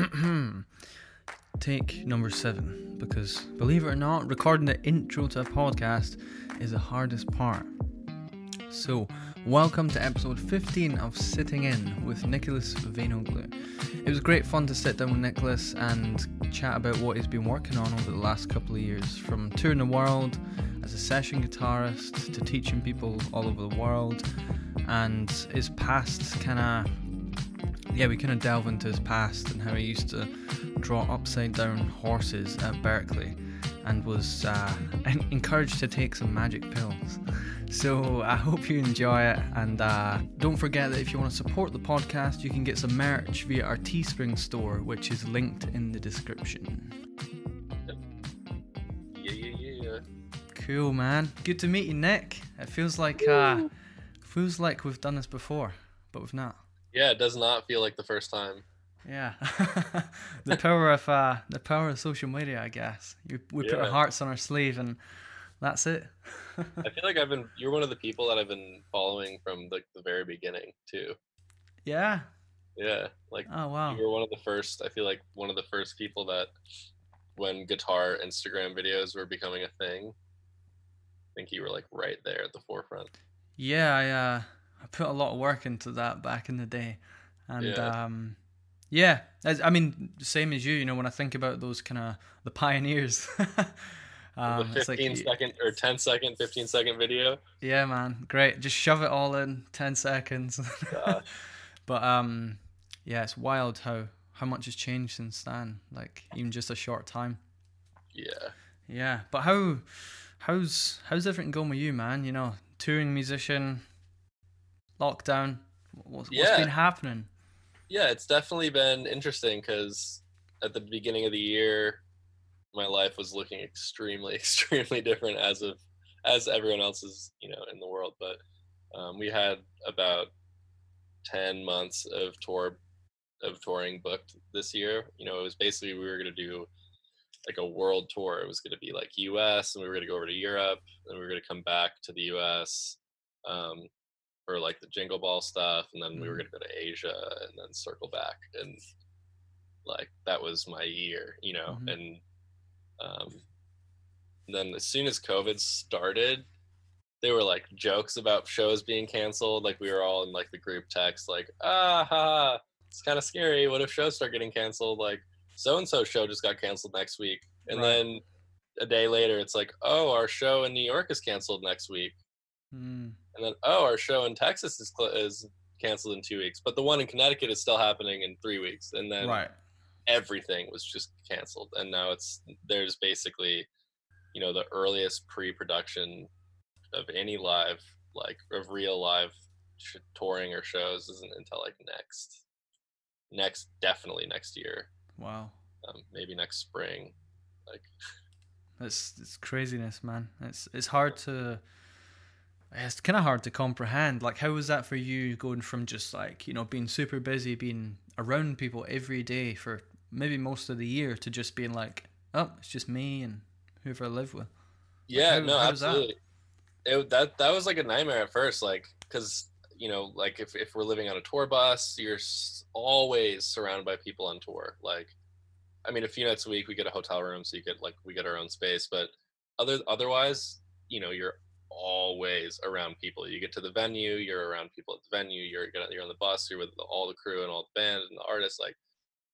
Take number seven, because believe it or not, recording the intro to a podcast is the hardest part. So, welcome to episode 15 of Sitting In with Nicholas Vainoglu. It was great fun to sit down with Nicholas and chat about what he's been working on over the last couple of years, from touring the world as a session guitarist to teaching people all over the world, and his past kind of yeah, we kind of delve into his past and how he used to draw upside down horses at Berklee and was uh, encouraged to take some magic pills. So I hope you enjoy it. And uh, don't forget that if you want to support the podcast, you can get some merch via our Teespring store, which is linked in the description. Yeah, yeah, yeah. Cool, man. Good to meet you, Nick. It feels like uh, feels like we've done this before, but we've not. Yeah, it does not feel like the first time. Yeah, the power of uh, the power of social media, I guess. You, we put our hearts on our sleeve, and that's it. I feel like I've been you're one of the people that I've been following from like the very beginning too. yeah. Yeah. Like Oh wow. you were one of the first I feel like one of the first people that when guitar Instagram videos were becoming a thing. I think you were like right there at the forefront. Yeah, I uh, I put a lot of work into that back in the day, and Yeah. um, yeah, as, I mean, same as you. You know, when I think about those kind of the pioneers. um, the it's like, 15 second or 10 second, 15 second video. yeah, man, great. Just shove it all in ten seconds. But um, yeah, it's wild how how much has changed since then. Like even just a short time. Yeah. Yeah, but how how's how's everything going with you, man? You know, touring musician, lockdown. What's, what's Yeah. been happening? Yeah, it's definitely been interesting because at the beginning of the year, my life was looking extremely, extremely different as of as everyone else's, you know, in the world. But um, we had about ten months of tour of touring booked this year. You know, it was basically we were gonna do like a world tour. It was gonna be like U.S. and we were gonna go over to Europe, and we were gonna come back to the U.S. Um, for like the Jingle Ball stuff, and then we were Mhm. gonna go to Asia and then circle back, and like that was my year, you know. Mhm. And um, then as soon as COVID started, there were like jokes about shows being canceled. Like we were all in like the group text, like ah, ha, ha, it's kind of scary. What if shows start getting canceled? Like so and so show just got canceled next week, and Right. then a day later, it's like oh, our show in New York is canceled next week Mm, and then oh our show in texas is cl- is canceled in two weeks but the one in connecticut is still happening in three weeks and then right. everything was just canceled and now it's there's basically you know the earliest pre-production of any live like of real live sh- touring or shows isn't until like next next definitely next year Wow. um, maybe next spring like It's it's craziness, man. It's it's hard to it's kind of hard to comprehend. Like, how was that for you going from just like you know being super busy, being around people every day for maybe most of the year, to just being like, oh, it's just me and whoever I live with. Yeah, how- no, how was that? absolutely. It, that that was like a nightmare at first, like because you know, like if if we're living on a tour bus, you're always surrounded by people on tour. Like, I mean, a few nights a week we get a hotel room, so you get like we get our own space, but other otherwise, you know, you're always around people. You get to the venue, you're around people at the venue. You're gonna you're on the bus, you're with all the crew and all the band and the artists. Like,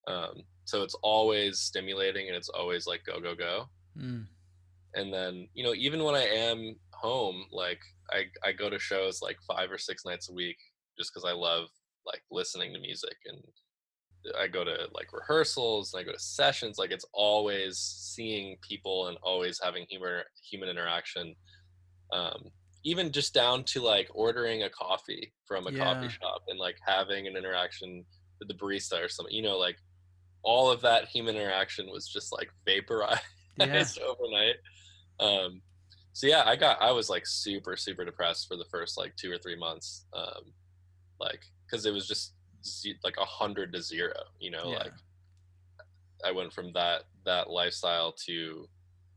um, so it's always stimulating and it's always like go go go Mm, and then you know even when i am home like i i go to shows like five or six nights a week just because i love like listening to music and i go to like rehearsals and i go to sessions like it's always seeing people and always having human human interaction um even just down to like ordering a coffee from a Yeah. coffee shop and like having an interaction with the barista or something you know like all of that human interaction was just like vaporized yeah. overnight. Um, so yeah, I got I was like super super depressed for the first like two or three months, um, like because it was just ze- like a hundred to zero. You know, Yeah. like I went from that that lifestyle to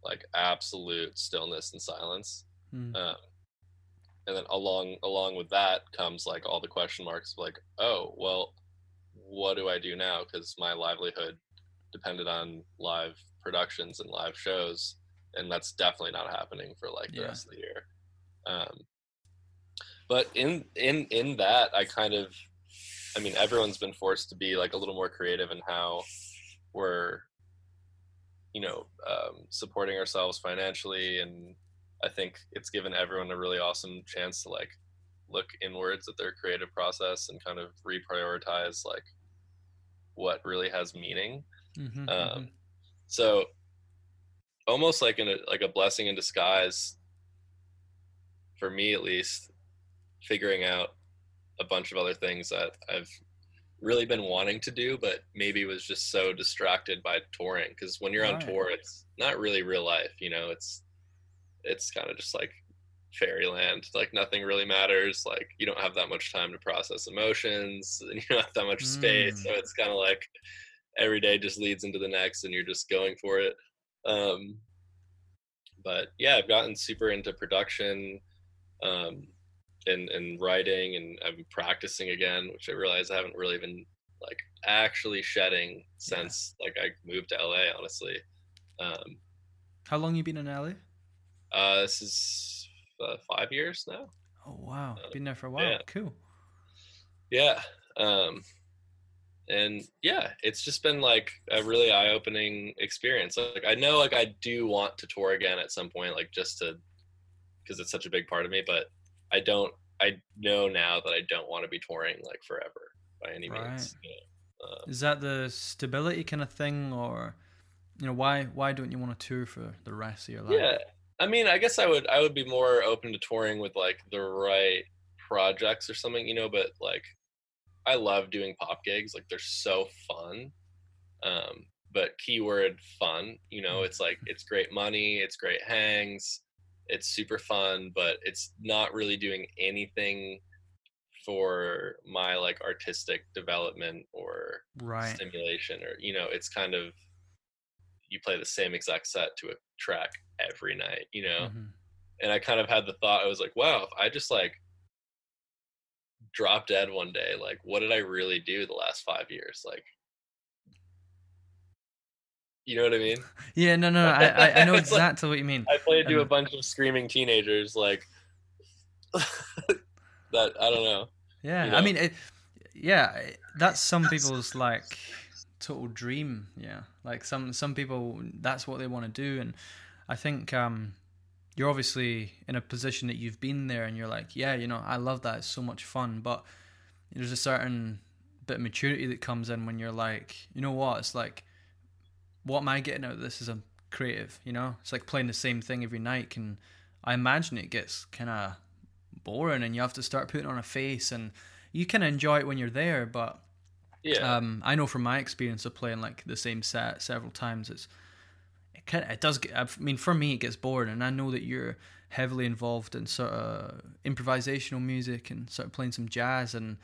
like absolute stillness and silence. Mm, Um, and then along along with that comes like all the question marks of like, oh well, what do I do now? Because my livelihood depended on live productions and live shows, and that's definitely not happening for like the Yeah. rest of the year. Um, but in in in that, I kind of, I mean, everyone's been forced to be like a little more creative in how we're, you know, um, supporting ourselves financially, and I think it's given everyone a really awesome chance to like look inwards at their creative process and kind of reprioritize like what really has meaning Mhm, um, mhm. so almost like in a like a blessing in disguise for me at least figuring out a bunch of other things that i've really been wanting to do but maybe was just so distracted by touring because when you're on Right. tour it's not really real life you know it's it's kind of just like fairyland like nothing really matters like you don't have that much time to process emotions and you don't have that much space Mm. so it's kind of like every day just leads into the next and you're just going for it um but yeah i've gotten super into production um and and writing and i'm practicing again which i realize i haven't really been like actually shedding since like i moved to la honestly um How long you been in LA? Uh this is uh, five years now Oh wow, Uh, been there for a while. yeah. Cool. yeah um and yeah it's just been like a really eye-opening experience like i know like i do want to tour again at some point like just to because it's such a big part of me but i don't i know now that i don't want to be touring like forever by any means you know? um, Is that the stability kind of thing, or you know why why don't you want to tour for the rest of your life? yeah i mean i guess i would i would be more open to touring with like the right projects or something you know but like i love doing pop gigs like they're so fun um but keyword fun you know it's like it's great money it's great hangs it's super fun but it's not really doing anything for my like artistic development or Right. stimulation or you know it's kind of you play the same exact set to a track every night you know? Mhm. and i kind of had the thought i was like wow if i just like drop dead one day like what did i really do the last five years? Like you know what i mean? Yeah, no, no, no I, I, know It's like- exactly what you mean. i played to a bunch of screaming teenagers like that i don't know Yeah, you I mean, it, yeah, that's some people's like total dream. Yeah, like some some people, that's what they want to do, and I think um, you're obviously in a position that you've been there, and you're like, yeah, you know, I love that. It's so much fun, but there's a certain bit of maturity that comes in when you're like, you know what? It's like, what am I getting out of this as a creative? You know, it's like playing the same thing every night, and I imagine it gets kind of boring and you have to start putting on a face and you can enjoy it when you're there but yeah. Um, i know from my experience of playing like the same set several times it's it, kind of, it does get i mean for me it gets boring and i know that you're heavily involved in sort of improvisational music and sort of playing some jazz and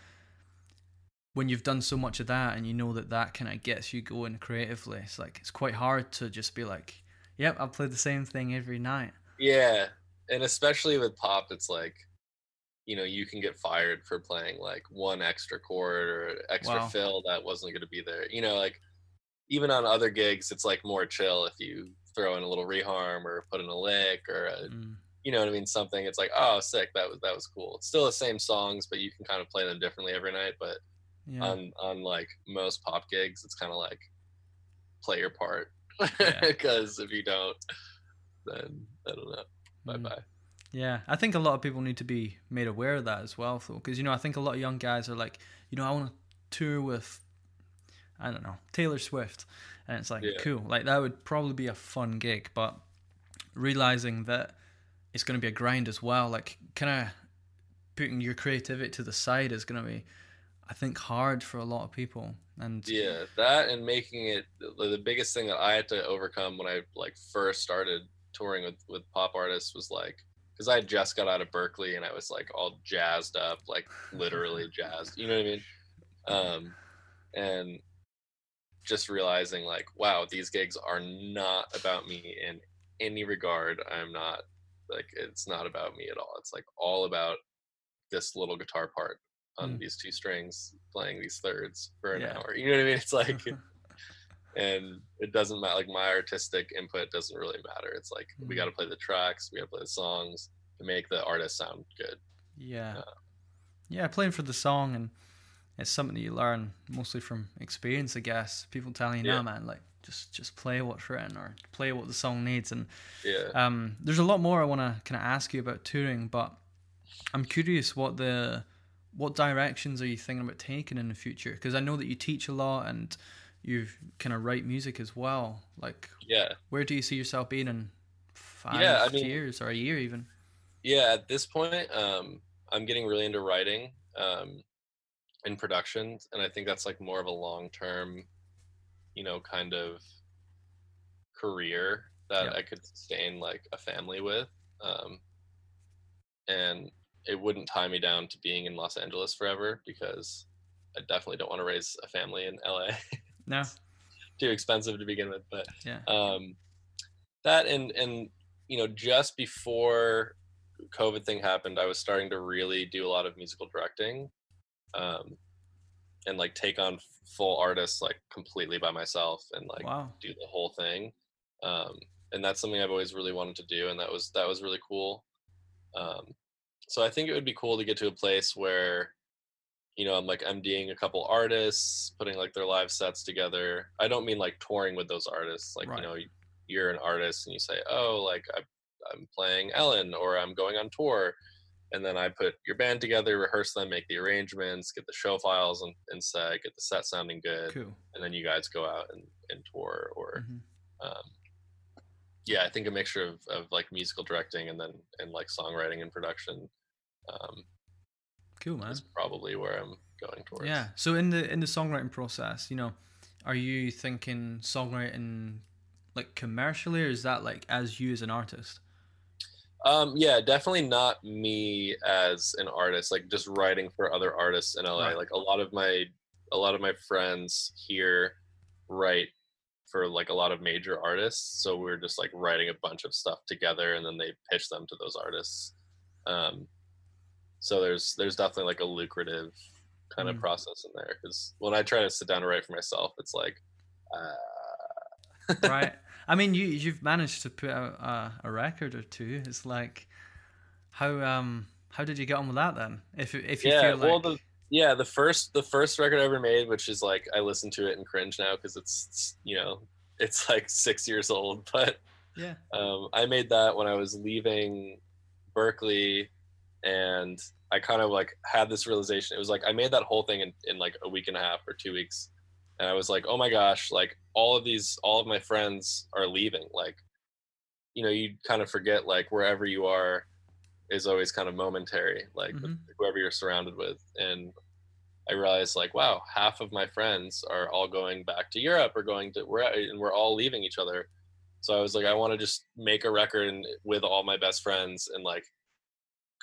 when you've done so much of that and you know that that kind of gets you going creatively it's like it's quite hard to just be like yep i'll play the same thing every night. Yeah, and especially with pop, it's like, you know, you can get fired for playing like one extra chord or extra Wow. fill that wasn't going to be there. You know, like even on other gigs, it's like more chill if you throw in a little reharm or put in a lick or a, Mm, you know what I mean, something. It's like, oh, sick, that was that was cool. It's still the same songs, but you can kind of play them differently every night. But yeah on on like most pop gigs, it's kind of like play your part Yeah. because if you don't, then I don't know. Bye Mm. Yeah, I think a lot of people need to be made aware of that as well, though, because you know I think a lot of young guys are like, you know, I want to tour with, I don't know, Taylor Swift, and it's like Yeah. cool, like that would probably be a fun gig, but realizing that it's going to be a grind as well, like kind of putting your creativity to the side is going to be, I think, hard for a lot of people, and yeah that and making it the biggest thing that i had to overcome when i like first started touring with with pop artists was like because i had just got out of berklee and i was like all jazzed up like literally jazzed you know what i mean um and just realizing like wow these gigs are not about me in any regard i'm not like it's not about me at all it's like all about this little guitar part on Mm. these two strings playing these thirds for an Yeah. hour. You know what I mean? It's like and it doesn't matter like my artistic input doesn't really matter. It's like we Mm. gotta play the tracks, we gotta play the songs to make the artist sound good. yeah. Uh, Yeah, playing for the song and it's something that you learn mostly from experience, I guess. People telling you, Yeah. "No, man, like just just play what's written or play what the song needs." And Yeah. um, there's a lot more I want to kind of ask you about touring, but I'm curious what the what directions are you thinking about taking in the future? Because I know that you teach a lot and you kind of write music as well. Like, yeah. where do you see yourself being in five Yeah, I mean- years or a year even? yeah at this point um i'm getting really into writing um in production and i think that's like more of a long term you know kind of career that Yeah. i could sustain like a family with um and it wouldn't tie me down to being in los angeles forever because i definitely don't want to raise a family in la No, too expensive to begin with but yeah, um that and and you know just before covid thing happened i was starting to really do a lot of musical directing um and like take on full artists like completely by myself and like wow, do the whole thing um and that's something i've always really wanted to do and that was that was really cool um so i think it would be cool to get to a place where you know i'm like mding a couple artists putting like their live sets together i don't mean like touring with those artists like Right. you know you're an artist and you say oh like I, i'm playing ellen or i'm going on tour and then i put your band together rehearse them make the arrangements get the show files and, and set get the set sounding good cool. and then you guys go out and, and tour or Mhm. um, yeah i think a mixture of, of like musical directing and then and like songwriting and production um, Cool, man. That's probably where i'm going towards Yeah. So in the in the songwriting process, you know, are you thinking songwriting like commercially, or is that like as you as an artist? um yeah definitely not me as an artist like just writing for other artists in la Right. like a lot of my a lot of my friends here write for like a lot of major artists so we're just like writing a bunch of stuff together and then they pitch them to those artists um so there's there's definitely like a lucrative kind of Mm. process in there because when i try to sit down and write for myself it's like uh right. I mean, you you've managed to put out a, a record or two. It's like, how um how did you get on with that then? If if you Yeah, feel like well, the- yeah the first the first record i ever made which is like i listen to it and cringe now because it's, it's you know it's like six years old but yeah um, i made that when i was leaving berklee and i kind of like had this realization. It was like i made that whole thing in, in like a week and a half or two weeks. And i was like oh my gosh like all of these all of my friends are leaving. Like you know you kind of forget like wherever you are is always kind of momentary like Mhm. whoever you're surrounded with. And i realized like wow half of my friends are all going back to europe or going to we're and we're all leaving each other. So i was like i want to just make a record with all my best friends and like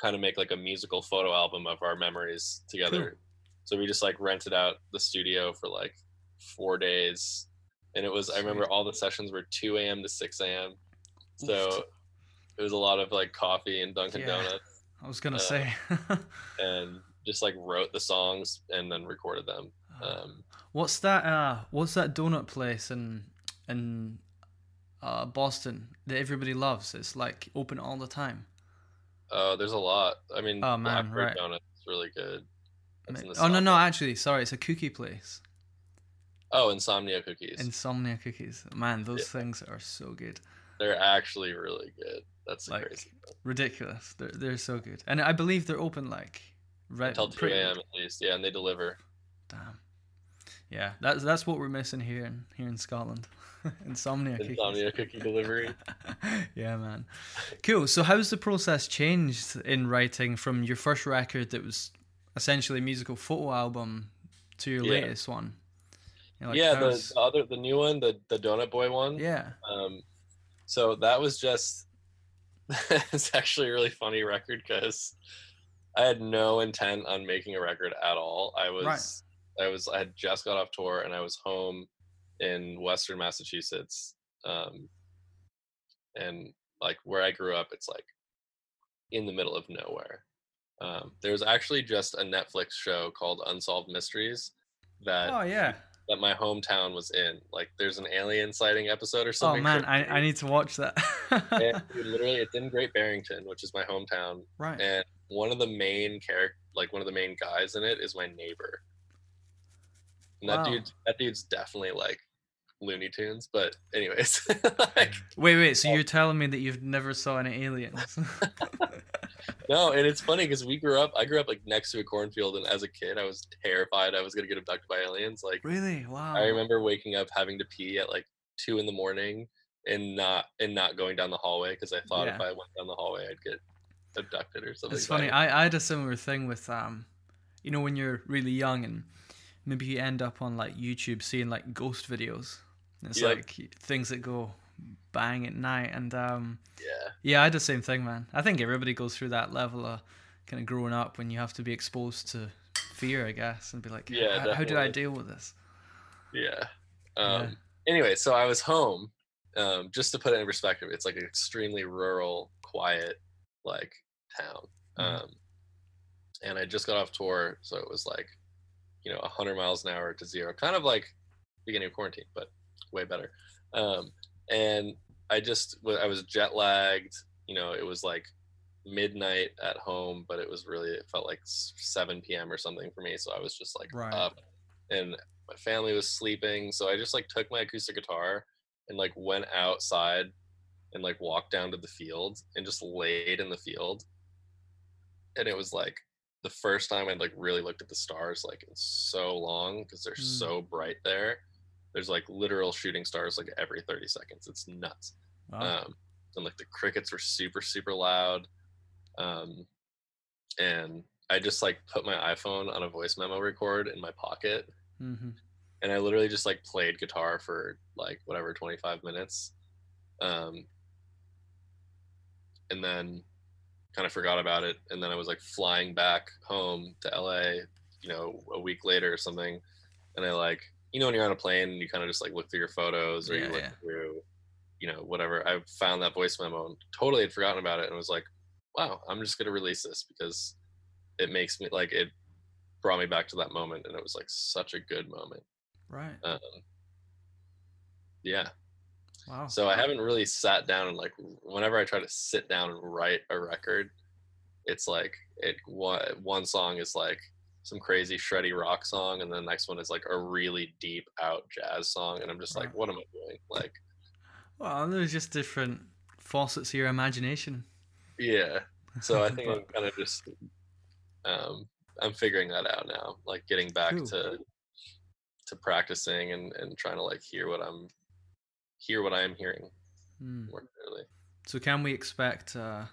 kind of make like a musical photo album of our memories together Cool. so we just like rented out the studio for like four days and it was i remember all the sessions were 2 a.m to 6 a.m so it was a lot of like coffee and dunkin' Yeah. donuts I was gonna uh, say. and just like wrote the songs and then recorded them. Ah. Um, what's that? Uh, what's that donut place in in uh, Boston that everybody loves? It's like open all the time. Uh, there's a lot. I mean, Oh, man, Blackbird right. Donut is really good. That's in the oh no no actually sorry it's a cookie place. Oh, Insomnia cookies. Insomnia cookies. Man, those things are so good. They're actually really good. That's Like crazy. ridiculous. They're they're so good, and I believe they're open like right Until 2 pretty- a.m. at least. Yeah, and they deliver. Damn. Yeah, that's that's what we're missing here in here in Scotland. Insomnia cookies. Insomnia cookie delivery. yeah, man. Cool. So, how's the process changed in writing from your first record that was essentially a musical photo album to your Yeah. latest one? You know, like, yeah, the, how's- the other, the new one, the the Donut Boy one. yeah. Um, so that was just it's actually a really funny record because I had no intent on making a record at all. I was I was I had just got off tour and I was home in Western Massachusetts, um, and like where I grew up, it's like in the middle of nowhere. Um, there was actually just a Netflix show called Unsolved Mysteries that Oh yeah. that my hometown was in. Like, there's an alien sighting episode or something. Oh man. I, I need to watch that. And, literally, it's in Great Barrington, which is my hometown, right. and one of the main character, like one of the main guys in it, is my neighbor. And that Wow. dude, that dude's definitely like Looney Tunes. But anyways, like, Wait, wait. So you're telling me that you've never saw any aliens? no, and it's funny because we grew up. I grew up like next to a cornfield, and as a kid, I was terrified I was gonna get abducted by aliens. Like, really? Wow. I remember waking up having to pee at like two in the morning and not and not going down the hallway because I thought if I went down the hallway I'd get abducted or something. It's funny. I, I had a similar thing with um, you know, when you're really young and maybe you end up on like YouTube seeing like ghost videos. It's Yep. like things that go bang at night, and um, yeah, yeah, I had the same thing, man. I think everybody goes through that level of kind of growing up when you have to be exposed to fear, I guess, and be like, Yeah, how, how do I deal with this? yeah. Um, Yeah. Anyway, so I was home. Um, just to put it in perspective, it's like an extremely rural, quiet, like town. Mhm. Um, and I just got off tour, so it was like, you know, 100 miles an hour to zero, kind of like beginning of quarantine, but way better. Um, and I just, I was jet lagged. You know, it was like midnight at home, but it was really, it felt like 7 p.m. or something for me. So I was just like Right. up, and my family was sleeping. So I just like took my acoustic guitar and like went outside and like walked down to the field and just laid in the field. And it was like the first time I'd like really looked at the stars like in so long because they're Mm. so bright there. There's like literal shooting stars like every 30 seconds. It's nuts. Wow. Um, and like the crickets were super, super loud. Um, and I just like put my iPhone on a voice memo record in my pocket hmm and I literally just like played guitar for like whatever 25 minutes. Um, and then kind of forgot about it. And then I was like flying back home to LA, you know, a week later or something. And I like, you know, when you're on a plane and you kind of just like look through your photos or Yeah, you look yeah. through, you know, whatever. I found that voice memo and totally had forgotten about it and was like, wow, I'm just going to release this because it makes me like, it brought me back to that moment. And it was like such a good moment. Right. Um, yeah. Wow. So I haven't really sat down and like whenever I try to sit down and write a record, it's like it one one song is like some crazy shreddy rock song, and the next one is like a really deep out jazz song, and I'm just like, what am I doing? Like, Well, there's just different faucets of your imagination. yeah. So I think I'm kind of just um I'm figuring that out now, like getting back to to practicing and and trying to like hear what I'm hear what I'm hearing Hmm. more clearly. So can we expect uh,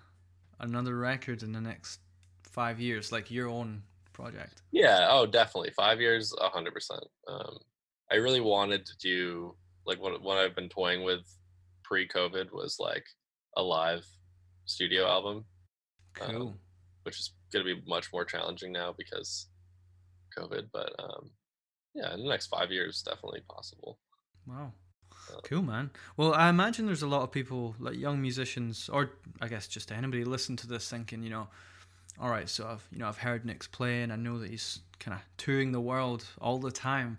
another record in the next five years, like your own project? Yeah, oh, definitely. Five years, a hundred percent. Um, I really wanted to do like what what I've been toying with pre-COVID was like a live studio album, Um, Cool. which is going to be much more challenging now because COVID. But um, yeah, in the next five years, definitely possible. Wow. Cool, man. Well, I imagine there's a lot of people, like young musicians, or I guess just anybody, listen to this thinking, you know, all right, so I've, you know, I've heard Nick's playing. I know that he's kind of touring the world all the time.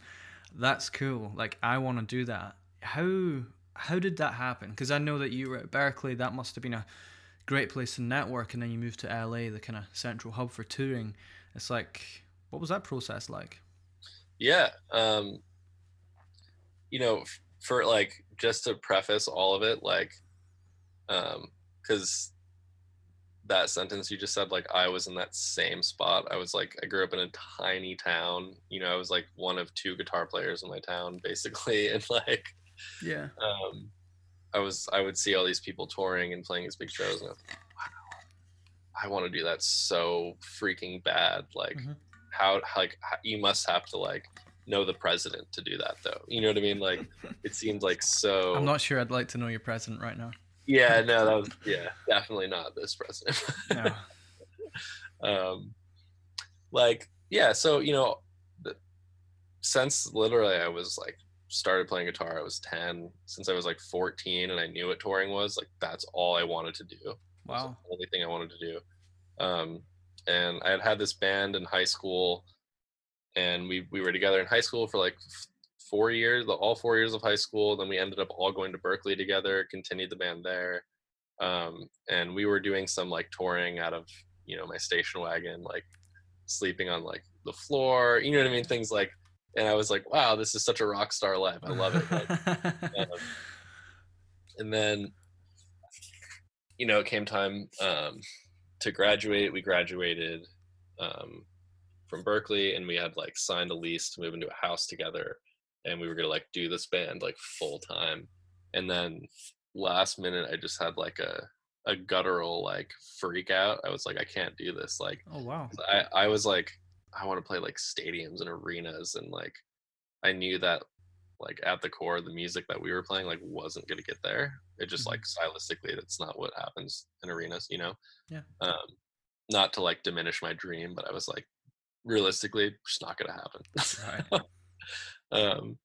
That's cool. Like, I want to do that. How how did that happen? Because I know that you were at Berklee. That must have been a great place to network, and then you moved to LA, the kind of central hub for touring. It's like, what was that process like? Yeah. Um, you know, for like just to preface all of it, like, um, because that sentence you just said, like, I was in that same spot. I was like, I grew up in a tiny town. You know, I was like one of two guitar players in my town, basically, and like, Yeah. um, I was I would see all these people touring and playing these big shows, and I was like, wow, I want to do that so freaking bad. Like, Mhm. how like how, you must have to like know the president to do that, though. You know what I mean? Like, it seems like so. I'm not sure I'd like to know your president right now. Yeah, no, that was yeah, definitely not this president. No. um like yeah so you know the, since literally i was like started playing guitar i was 10 since i was like 14 and i knew what touring was like that's all i wanted to do Wow. the only thing i wanted to do um and I had had this band in high school, and we we were together in high school for like four years, all four years of high school. Then we ended up all going to Berklee together, continued the band there, um, and we were doing some like touring out of you know my station wagon, like sleeping on like the floor, you know what I mean, things like. And I was like, wow, this is such a rock star life. I love it. Like, um, and then you know it came time um, to graduate we graduated um, from Berklee and we had like signed a lease to move into a house together and we were gonna like do this band like full time and then last minute i just had like a a guttural like freak out i was like i can't do this like oh wow i i was like i want to play like stadiums and arenas and like i knew that like at the core the music that we were playing like wasn't to get there it just Mhm. like stylistically that's not what happens in arenas you know Yeah. um not to like diminish my dream but i was like realistically just not to happen Right. um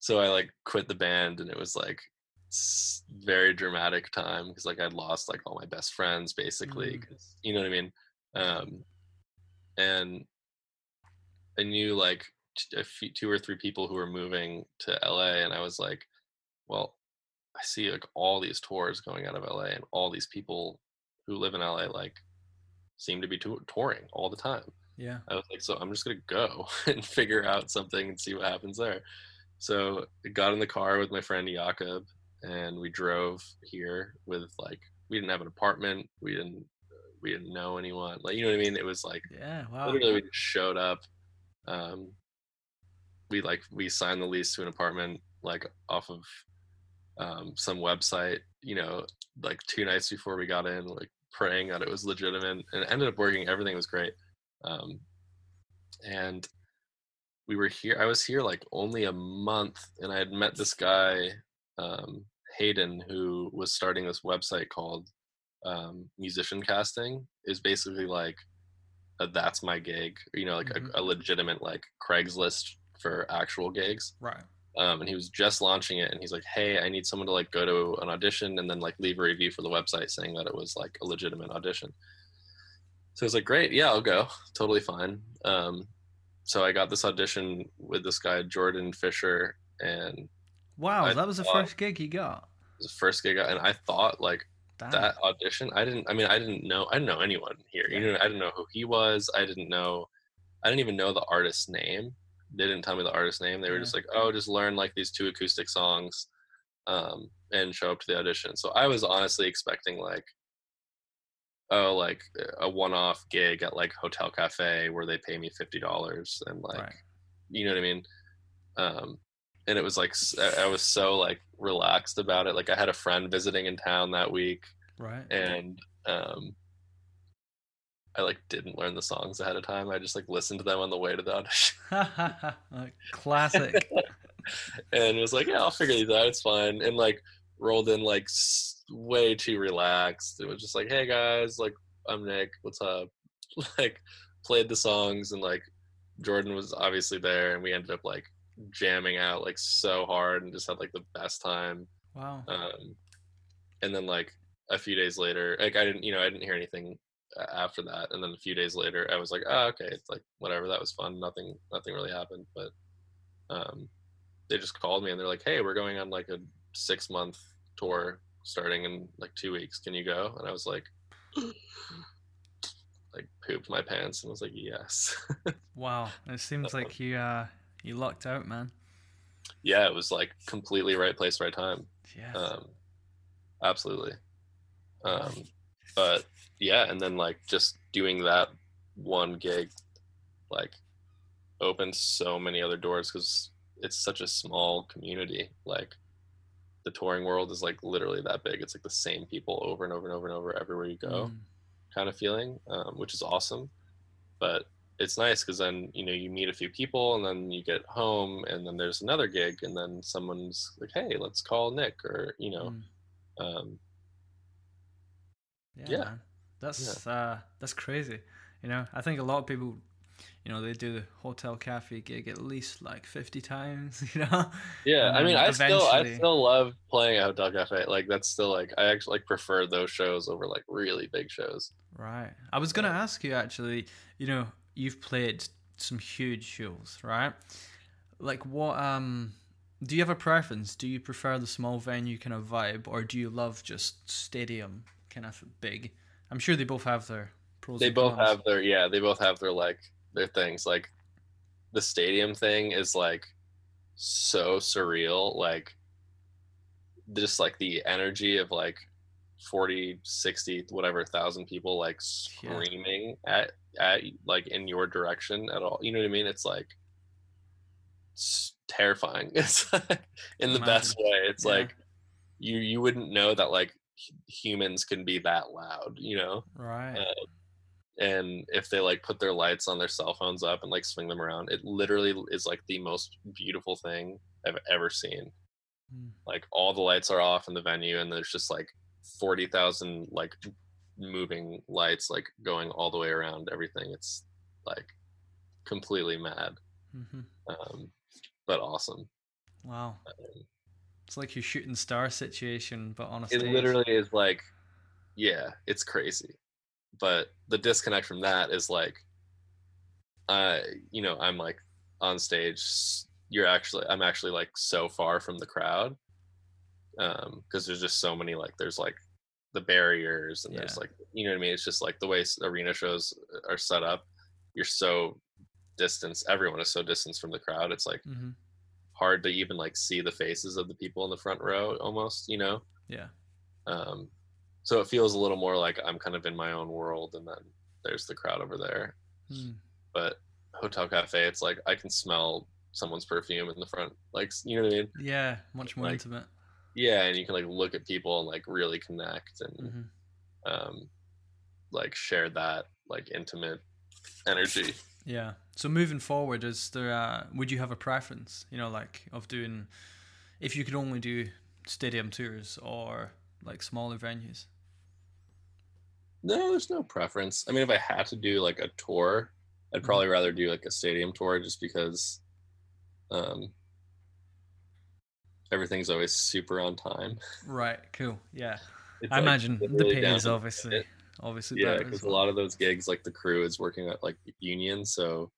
so i like quit the band and it was like very dramatic time because like i'd lost like all my best friends basically Mm. you know what i mean um and i knew like t- a few, two or three people who were moving to la and i was like well i see like all these tours going out of la and all these people who live in la like seem to be tou- touring all the time yeah I was like, so I'm just gonna go and figure out something and see what happens there. So I got in the car with my friend Jakob and we drove here with like we didn't have an apartment, we didn't we didn't know anyone. Like you know what I mean? It was like yeah wow literally we just showed up. Um we like we signed the lease to an apartment like off of um some website, you know, like two nights before we got in, like praying that it was legitimate and it ended up working. Everything was great. Um and we were here i was here like only a month and i had met this guy um hayden who was starting this website called um musician casting is basically like a, that's my gig you know like Mhm. a, a legitimate like craigslist for actual gigs. Right. Um, and he was just launching it and he's like hey i need someone to like go to an audition and then like leave a review for the website saying that it was like a legitimate audition so I was like great yeah i'll go. Totally fine. Um, so i got this audition with this guy jordan fisher and wow I that was the first gig you got. It was the first gig I- and i thought like Damn. that audition i didn't i mean i didn't know i didn't know anyone here. You know i didn't know who he was. I didn't know i didn't even know the artist's name. They didn't tell me the artist's name. They were Yeah. just like oh just learn like these two acoustic songs um and show up to the audition. So i was honestly expecting like oh like a one-off gig at like hotel cafe where they pay me $50 and like right. you know what i mean? Um and it was like i was so like relaxed about it like i had a friend visiting in town that week right. and um i like didn't learn the songs ahead of time i just like listened to them on the way to the audition. Classic. And was like yeah i'll figure these out it's fine and like rolled in like s- way too relaxed. It was just like hey guys like i'm nick. What's up? Like played the songs and like jordan was obviously there and we ended up like jamming out like so hard and just had like the best time. Wow. Um and then like a few days later like i didn't you know i didn't hear anything after that. And then a few days later i was like oh okay it's like whatever that was fun. Nothing nothing really happened. But um they just called me and they're like hey we're going on like a six month tour starting in like two weeks can you go? And i was like like pooped my pants and was like yes. Wow it seems like you uh you lucked out man. Yeah it was like completely right place right time. Yeah um absolutely. Um but yeah and then like just doing that one gig like opened so many other doors because it's such a small community like the touring world is like literally that big it's like the same people over and over and over and over everywhere you go Mm, kind of feeling um, which is awesome but it's nice because then you know you meet a few people and then you get home and then there's another gig and then someone's like hey let's call nick or you know mm. um, Yeah, Yeah. That's uh that's crazy. You know, I think a lot of people you know they do the hotel cafe gig at least like 50 times you know Yeah, I mean, I still I still love playing at Hotel Cafe. Like that's still like I actually like prefer those shows over like really big shows. right i was gonna ask you actually you know you've played some huge shows right like what um do you have a preference do you prefer the small venue kind of vibe or do you love just stadium kind of big i'm sure they both have their pros They both cons. have their yeah, they both have their like their things. Like the stadium thing is like so surreal. Like just like the energy of like 40 60 whatever thousand people like Yeah. screaming at at like in your direction at all you know what i mean it's like it's terrifying it's like, in the best way it's Yeah. like you you wouldn't know that like humans can be that loud you know right uh, and if they like put their lights on their cell phones up and like swing them around it literally is like the most beautiful thing i've ever seen. Mm. like all the lights are off in the venue and there's just like 40,000 like moving lights like going all the way around everything. It's like completely mad. Hmm um but awesome. Wow. Um, it's like your shooting star situation but honestly it literally is like yeah it's crazy but the disconnect from that is like uh you know i'm like on stage you're actually i'm actually like so far from the crowd um because there's just so many like there's like the barriers and there's like you know what i mean? It's just like the way arena shows are set up you're so distance everyone is so distance from the crowd it's like hmm hard to even like see the faces of the people in the front row almost you know? Yeah. Um, so it feels a little more like I'm kind of in my own world, and then there's the crowd over there. Mm. But Hotel Cafe, it's like I can smell someone's perfume in the front, like you know what I mean? yeah much more Like, intimate Yeah, and you can like look at people and like really connect and hmm um, like share that like intimate energy. Yeah. So moving forward, is there? Uh, would you have a preference? You know, like of doing, if you could only do stadium tours or like smaller venues. No, there's no preference. I mean, if I had to do like a tour, I'd Mhm. probably rather do like a stadium tour just because um, everything's always super on time. Right. Cool. Yeah. It's, I like, imagine the pay is obviously obviously yeah because as a lot of those gigs like the crew is working at like union so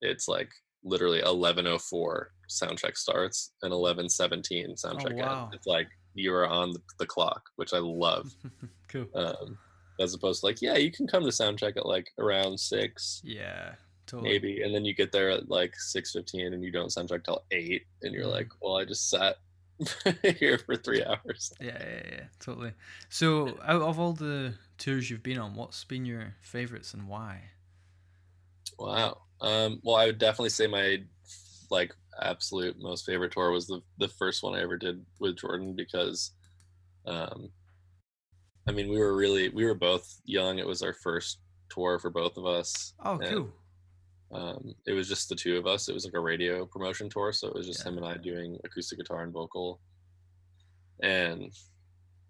it's like literally 1104 sound check starts and 1117 sound Oh, wow. ends it's like you are on the, the clock which i love cool. um as opposed to like yeah you can come to sound check at like around six yeah. Totally. maybe and then you get there at like 615 and you don't sound check till 8 and you're like well i just sat here for three hours Yeah, yeah, yeah, totally. So, out of all the tours you've been on, what's been your favorites and why? Wow. Um, well, I would definitely say my like absolute most favorite tour was the the first one I ever did with Jordan because, um, I mean, we were really we were both young. It was our first tour for both of us. Oh, and, cool. Um, it was just the two of us. It was like a radio promotion tour, so it was just Yeah. him and I doing acoustic guitar and vocal, and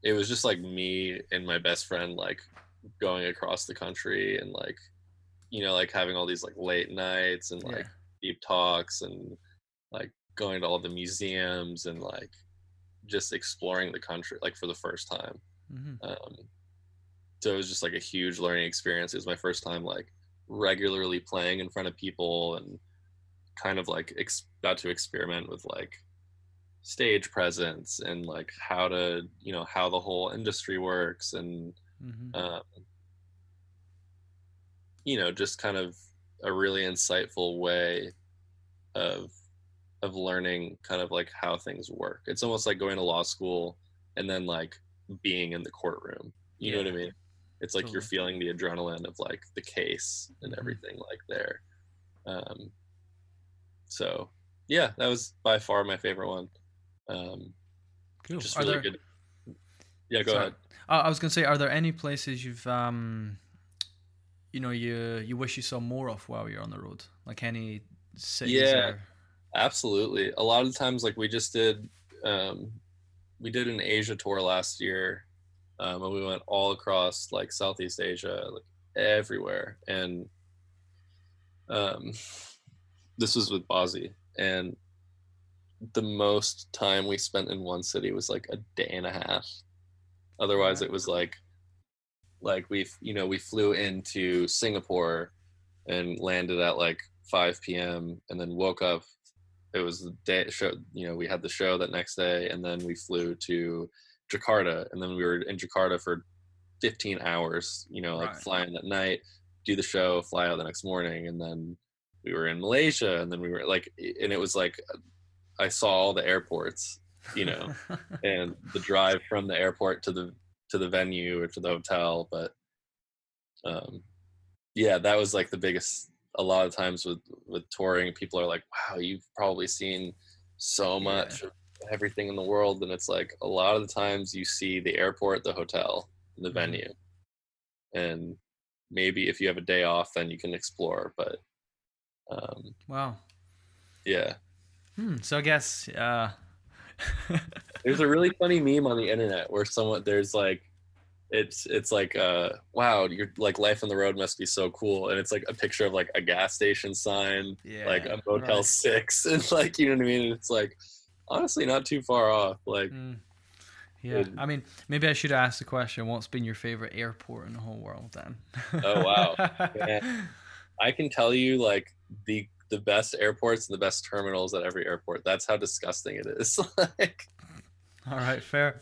it was just like me and my best friend like going across the country and like you know like having all these like late nights and like yeah. deep talks and like going to all the museums and like just exploring the country like for the first time hmm um, so it was just like a huge learning experience. It was my first time like regularly playing in front of people and kind of like ex- got to experiment with like stage presence and like how to you know how the whole industry works and hmm um, you know just kind of a really insightful way of of learning kind of like how things work. It's almost like going to law school and then like being in the courtroom you know what i mean it's like you're feeling the adrenaline of like the case and Mhm. everything like there um so yeah that was by far my favorite one um Cool. just really there, good yeah go Sorry. ahead Uh, I was gonna say, are there any places you've um, you know, you you wish you saw more of while you're on the road? Like any cities? Yeah. Or... Absolutely. A lot of the times, like we just did, um, we did an Asia tour last year, um, and we went all across like Southeast Asia, like everywhere. And um, this was with Bazzi, and the most time we spent in one city was like a day and a half. Otherwise, it was like, like we, you know, we flew into Singapore and landed at like 5 p.m. and then woke up. It was the day show. You know, we had the show that next day, and then we flew to Jakarta, and then we were in Jakarta for 15 hours. You know, like Right. flying that night, do the show, fly out the next morning, and then we were in Malaysia, and then we were like, and it was like, I saw all the airports, you know, and the drive from the airport to the to the venue or to the hotel, but um, yeah, that was like the biggest. A lot of times with with touring, people are like, "Wow, you've probably seen so much of everything in the world," and it's like a lot of the times you see the airport, the hotel, the Mhm. venue, and maybe if you have a day off, then you can explore. But um, wow. yeah, Hmm, so I guess uh, there's a really funny meme on the internet where someone there's like it's it's like uh wow your like life on the road must be so cool and it's like a picture of like a gas station sign yeah, like a motel right. six and like you know what i mean and it's like honestly not too far off like Mm. Yeah, Good. I mean, maybe I should ask the question: What's been your favorite airport in the whole world? Then. Oh, wow. Yeah. i can tell you like the the best airports and the best terminals at every airport that's how disgusting it is like All right, fair.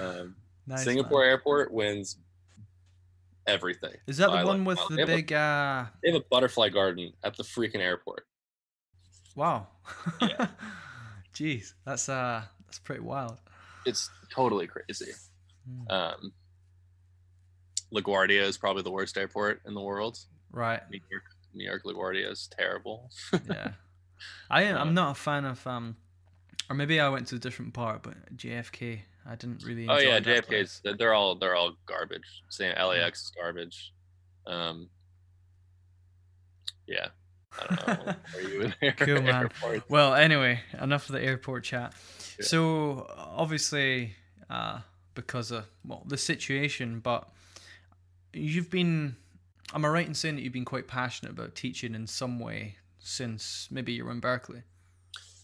um, Nice, singapore man. airport wins everything Is that the like, one with miles. the have a- big? uh they have a butterfly garden at the freaking airport Wow. Yeah. Jeez, that's uh, that's pretty wild. it's totally crazy. Mm. Um, LaGuardia is probably the worst airport in the world. Right. New York, New York LaGuardia is terrible. Yeah. I am. Uh, I'm not a fan of um, or maybe I went to a different part, but JFK. I didn't really. Enjoy oh yeah. JFK's they're all they're all garbage. Same LAX is garbage. Um, yeah, I don't know. Are you in there? Cool, man. Airports? Well, anyway, enough of the airport chat. Yeah. So obviously, uh, because of well the situation, but you've been. Am I right in saying that you've been quite passionate about teaching in some way since maybe you were in Berklee?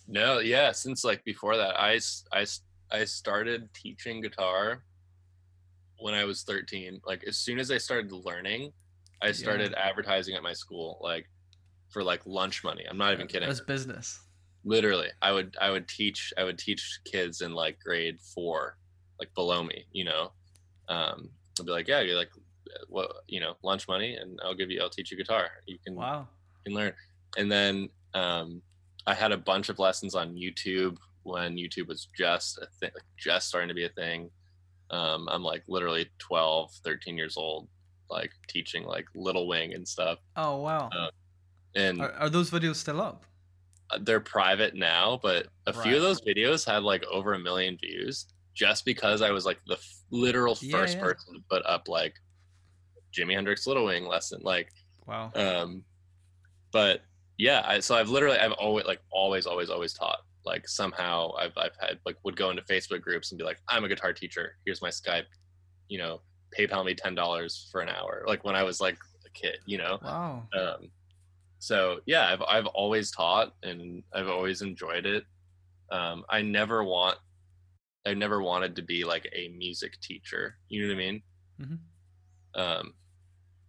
No, yeah. Since like before that, I I I started teaching guitar when I was 13. Like as soon as I started learning, I started advertising at my school, like for like lunch money. I'm not even kidding. That's business. Literally, I would I would teach I would teach kids in like grade four, like below me. You know, um, I'd be like, yeah, you're like, what you know, lunch money, and I'll give you, I'll teach you guitar. You can Wow. can learn. And then um, I had a bunch of lessons on YouTube when YouTube was just a thing, like just starting to be a thing. Um, I'm like literally 12, 13 years old, like teaching like Little Wing and stuff. Oh wow. Uh, And are, are those videos still up? they're private now, but a few of those videos had like over a million views just because I was like the f- literal Yeah, first yeah. person to put up like Jimi Hendrix Little Wing lesson. Like Wow. um but yeah I, so i've literally i've always like always always always taught like somehow i've i've had like would go into facebook groups and be like i'm a guitar teacher. Here's my skype you know paypal me ten dollars for an hour. Like when i was like a kid you know? Wow. um so yeah i've i've always taught and i've always enjoyed it. Um i never want i never wanted to be like a music teacher. You know what i mean? Mhm. um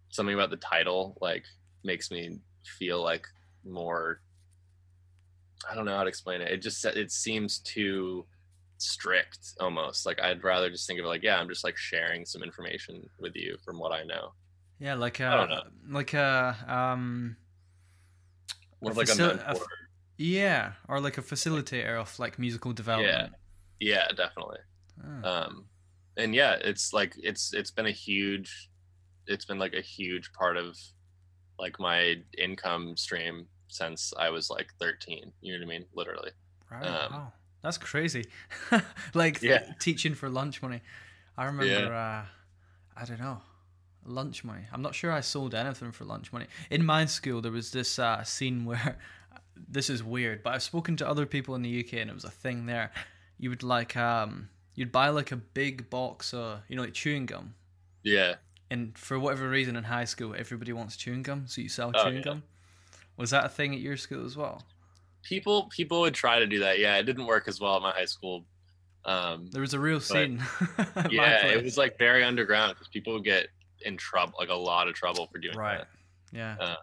something about the title like makes me feel like more i don't know how to explain it. It just it seems too strict almost. Like i'd rather just think of it like yeah i'm just like sharing some information with you from what i know. Yeah, like I don't a know. like a um of like a a yeah, or like a facilitator of like musical development. yeah. Yeah, definitely. Ah, um and yeah it's like it's it's been a huge it's been like a huge part of like my income stream since i was like 13 you know what i mean literally right. um, wow. That's crazy. like Yeah. teaching for lunch money. I remember uh I don't know. Lunch money. I'm not sure I sold anything for lunch money. In my school there was this uh scene where this is weird, but I've spoken to other people in the UK and it was a thing there. You would like um you'd buy like a big box of you know like chewing gum yeah and for whatever reason in high school everybody wants chewing gum so you sell Oh, chewing yeah. gum Was that a thing at your school as well? People people would try to do that. Yeah, it didn't work as well at my high school. Um, There was a real scene. yeah, it was like very underground because people would get in trouble, like a lot of trouble for doing right. Yeah. Uh,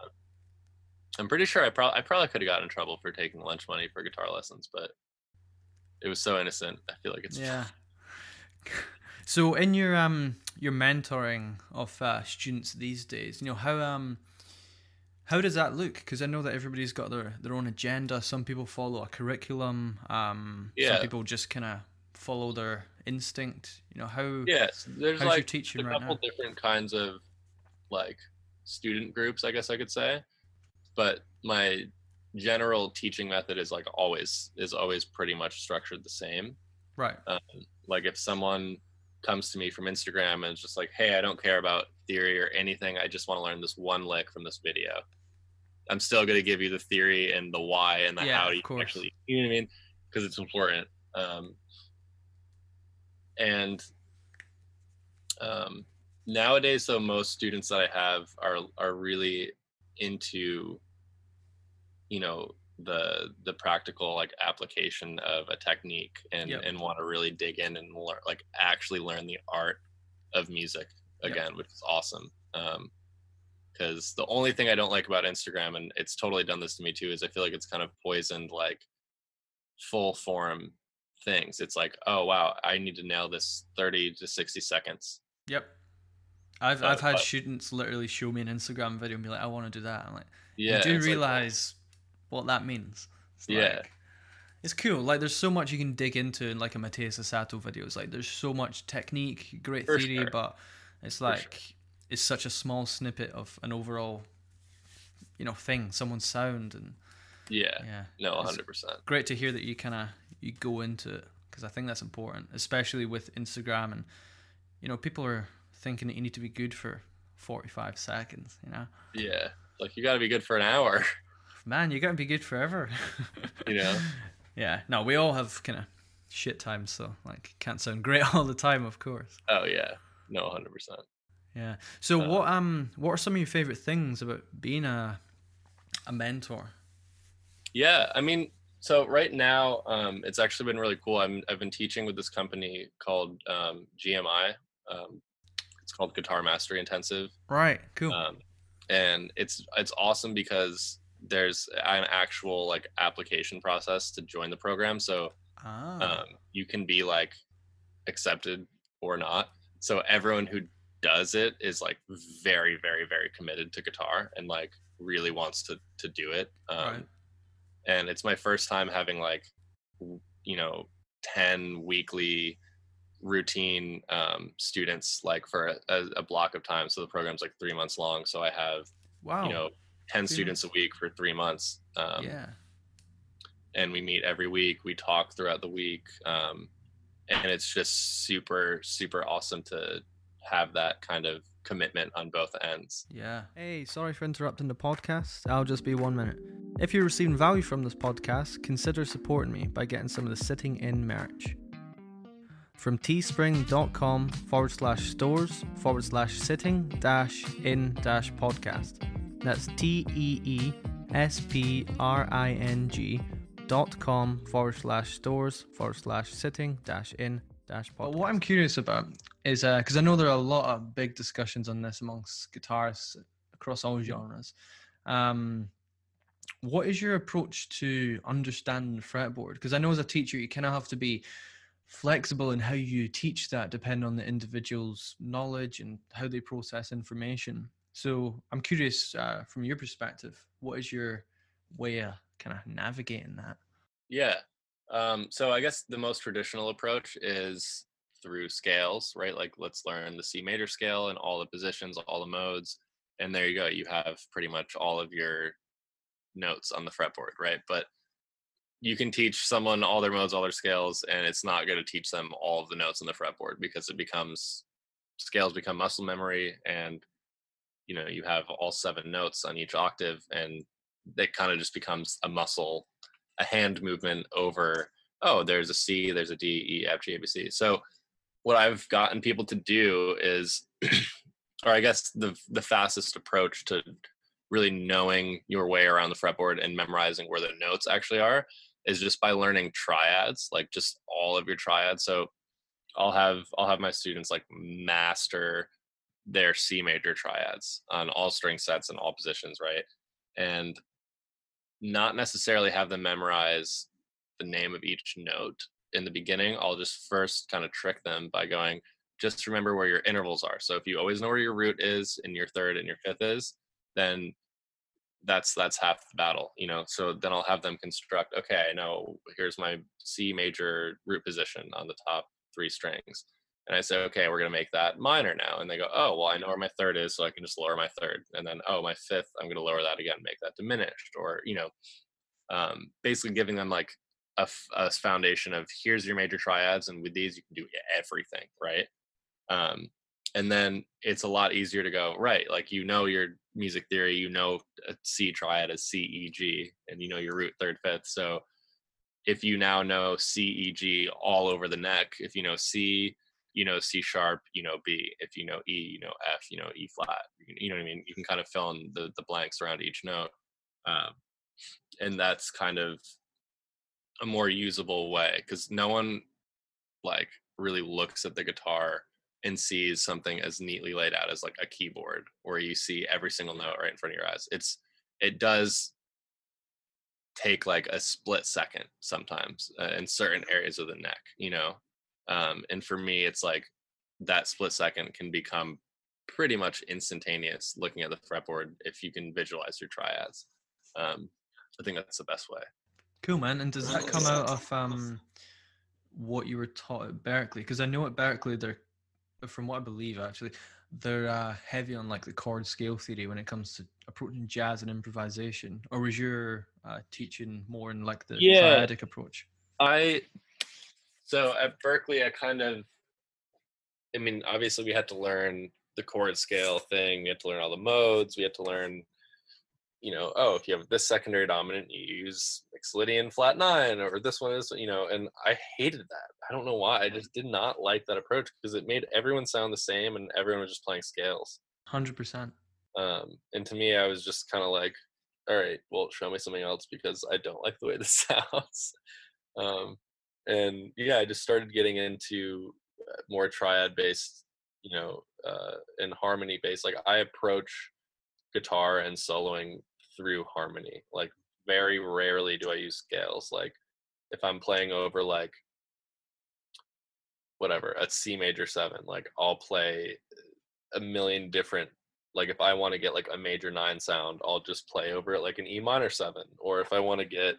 I'm pretty sure I probably I probably could have gotten in trouble for taking lunch money for guitar lessons, but it was so innocent. I feel like it's Yeah. So in your um your mentoring of uh, students these days, you know how um how does that look? Because I know that everybody's got their their own agenda. Some people follow a curriculum. Um, Yeah. Some people just kind of follow their instinct. You know how Yes, there's how's your like teaching a right couple now? different kinds of like student groups, I guess I could say. But my general teaching method is like always is always pretty much structured the same. Right. Like if someone comes to me from Instagram and is just like, "Hey, I don't care about theory or anything. I just want to learn this one lick from this video." I'm still going to give you the theory and the why and the Yeah, how to actually, you know what I mean? Because it's important. Um, and um, nowadays, so most students that I have are are really into, you know, the the practical like application of a technique and Yep. and want to really dig in and learn like actually learn the art of music Yep. again, which is awesome. Um, because the only thing I don't like about Instagram, and it's totally done this to me too, is I feel like it's kind of poisoned like full form things. It's like, oh wow, I need to nail this 30 to 60 seconds. Yep. I've Uh, I've had but- students literally show me an Instagram video and be like, I want to do that. I'm like, Yeah. you do it's like, realize what that means. It's Yeah. like- it's cool. Like, there's so much you can dig into in like a Mateus Asato video. It's like there's so much technique, great theory, sure. but it's like it's such a small snippet of an overall, you know, thing. Someone's sound and yeah. yeah. No, 100%. Great to hear that you kind of you go into it because I think that's important, especially with Instagram and you know people are thinking that you need to be good for 45 seconds. You know. Yeah. Like you got to be good for an hour. man, you gotta be good forever. You know? Yeah. No, we all have kind of shit times, so like can't sound great all the time, of course. Oh, yeah. No, 100%. Yeah. So Uh, what um what are some of your favorite things about being a a mentor? Yeah, I mean, so right now, um, it's actually been really cool. I'm I've been teaching with this company called um, GMI. Um, it's called Guitar Mastery Intensive, Right. Cool. um, and it's it's awesome because there's an actual like application process to join the program. So ah. um, you can be like accepted or not. So everyone who does it is like very, very, very committed to guitar and like really wants to to do it. Um, Right. And it's my first time having like, you know, ten weekly routine um, students like for a, a, block of time. So the program's like three months long. So I have wow. you know ten Three students a week for three months. Um, yeah. and we meet every week. We talk throughout the week, um, and it's just super, super awesome to have that kind of commitment on both ends. Yeah. Hey, sorry for interrupting the podcast. I'll just be one minute. If you're receiving value from this podcast, consider supporting me by getting some of the Sitting In merch. From teespring.com forward slash stores forward slash sitting dash in dash podcast. That's T E E S P R I N G dot com forward slash stores forward slash sitting dash in dash podcast. what I'm curious about is because I know there are a lot of big discussions on this amongst guitarists across all genres. Um, what is your approach to understanding the fretboard? Because I know as a teacher, you kind of have to be flexible in how you teach that, depending on the individual's knowledge and how they process information. So I'm curious uh, from your perspective, what is your way of kind of navigating that? Yeah. Um, so I guess the most traditional approach is through scales, right? Like let's learn the C major scale and all the positions, all the modes, and there you go. You have pretty much all of your notes on the fretboard, right? But you can teach someone all their modes, all their scales, and it's not going to teach them all of the notes on the fretboard because it becomes scales become muscle memory, and you know you have all seven notes on each octave, and it kind of just becomes a muscle, a hand movement over. Oh, there's a C, there's a D, E, F, G, A, B, C. So what I've gotten people to do is, or I guess the the fastest approach to really knowing your way around the fretboard and memorizing where the notes actually are is just by learning triads, like just all of your triads. So I'll have I'll have my students like master their C major triads on all string sets and all positions, right? And not necessarily have them memorize the name of each note in the beginning. I'll just first kind of trick them by going, just remember where your intervals are. So if you always know where your root is and your third and your fifth is, then that's that's half the battle, you know. So then I'll have them construct, okay, I know here's my C major root position on the top three strings. And I say, okay, we're gonna make that minor now. And they go, oh, well, I know where my third is, so I can just lower my third. And then, oh, my fifth, I'm gonna lower that again, make that diminished, or you know, um, basically giving them like a, a foundation of here's your major triads, and with these you can do everything, right? Um, and then it's a lot easier to go right like you know your music theory you know a c triad is c e g and you know your root third fifth so if you now know c e g all over the neck if you know c you know c sharp you know b if you know e you know f you know e flat you know what i mean you can kind of fill in the, the blanks around each note um, and that's kind of a more usable way because no one like really looks at the guitar and sees something as neatly laid out as like a keyboard where you see every single note right in front of your eyes. It's it does take like a split second sometimes uh, in certain areas of the neck you know? Um, and for me it's like that split second can become pretty much instantaneous looking at the fretboard if you can visualize your triads. Um, i think that's the best way cool man and does that come out of um, what you were taught at Berklee? because i know at Berklee, they're from what I believe, actually, they're uh, heavy on like the chord scale theory when it comes to approaching jazz and improvisation. Or was your uh, teaching more in like the yeah, triadic approach? I so at Berklee, I kind of, I mean, obviously we had to learn the chord scale thing. We had to learn all the modes. We had to learn you know, oh, if you have this secondary dominant, you use Mixolydian flat nine, or this one is, you know, and I hated that. I don't know why. I just did not like that approach because it made everyone sound the same and everyone was just playing scales. Hundred percent. Um, and to me, I was just kind of like, all right, well, show me something else because I don't like the way this sounds. um, and yeah, I just started getting into uh, more triad based, you know, uh, and harmony based. Like I approach guitar and soloing through harmony. Like very rarely do I use scales. Like if I'm playing over like whatever, a C major seven, like I'll play a million different like if I want to get like a major nine sound, I'll just play over it like an E minor seven. Or if I want to get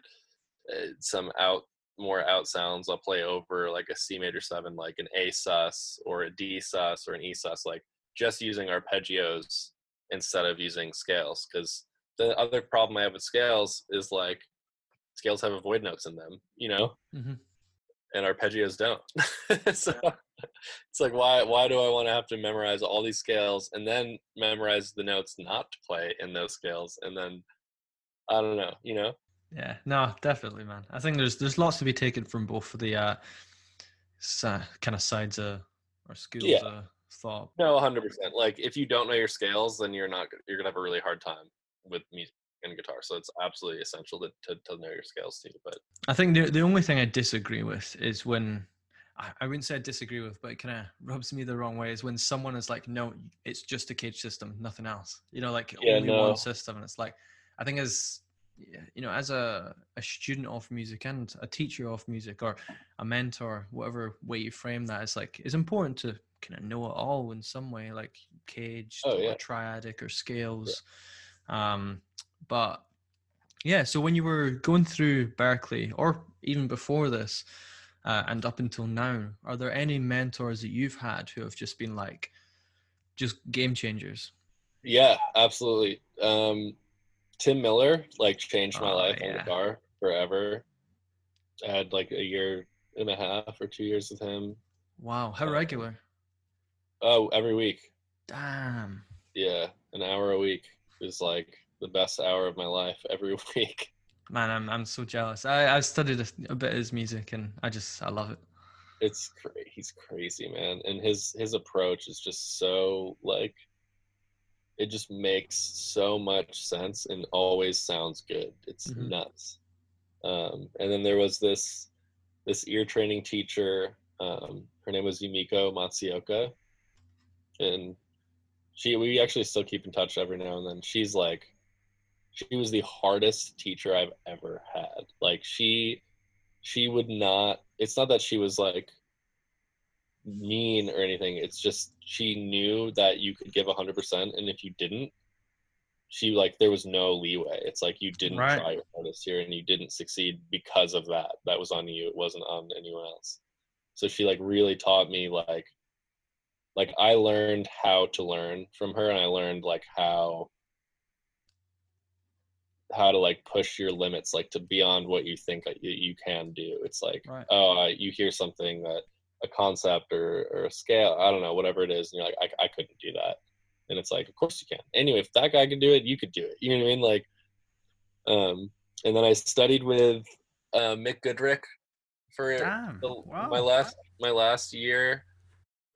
uh, some out more out sounds, I'll play over like a C major seven, like an A sus or a D sus or an E sus, like just using arpeggios instead of using scales. Because the other problem I have with scales is like scales have avoid notes in them, you know, mm-hmm. and arpeggios don't. so it's like why why do I want to have to memorize all these scales and then memorize the notes not to play in those scales and then I don't know, you know. Yeah, no, definitely, man. I think there's there's lots to be taken from both of the uh, uh kind of sides of or schools yeah. of thought. No, hundred percent. Like if you don't know your scales, then you're not you're gonna have a really hard time with music and guitar. So it's absolutely essential to, to, to know your scales too. But I think the the only thing I disagree with is when I wouldn't say I disagree with, but it kind of rubs me the wrong way is when someone is like, no, it's just a cage system, nothing else. You know, like yeah, only no. one system. And it's like, I think as, you know, as a, a student of music and a teacher of music or a mentor, whatever way you frame that, it's like, it's important to kind of know it all in some way, like cage oh, yeah. or triadic or scales. Yeah. Um, but yeah, so when you were going through Berklee or even before this, uh, and up until now, are there any mentors that you've had who have just been like, just game changers? Yeah, absolutely. Um, Tim Miller like changed my oh, life yeah. on guitar forever. I had like a year and a half or two years with him. Wow, how um, regular? Oh, every week. Damn. Yeah, an hour a week is like the best hour of my life every week. Man, I'm I'm so jealous. I I studied a, a bit of his music and I just I love it. It's crazy. He's crazy, man, and his his approach is just so like it just makes so much sense and always sounds good. It's Mhm. nuts. Um, and then there was this this ear training teacher. Um, her name was Yumiko Matsuoka, and she we actually still keep in touch every now and then. She's like, she was the hardest teacher I've ever had. Like she, she would not. It's not that she was like mean or anything. It's just she knew that you could give hundred percent, and if you didn't, she like there was no leeway. It's like you didn't Right. try your hardest here, and you didn't succeed because of that. That was on you. It wasn't on anyone else. So she like really taught me like, like I learned how to learn from her, and I learned like how how to like push your limits like to beyond what you think that you, you can do it's like Right. oh uh, you hear something that a concept or, or a scale i don't know whatever it is and you're like I, I couldn't do that and it's like of course you can anyway if that guy could do it you could do it you know what i mean like um and then i studied with uh, mick goodrick for Damn. the, Wow. my last my last year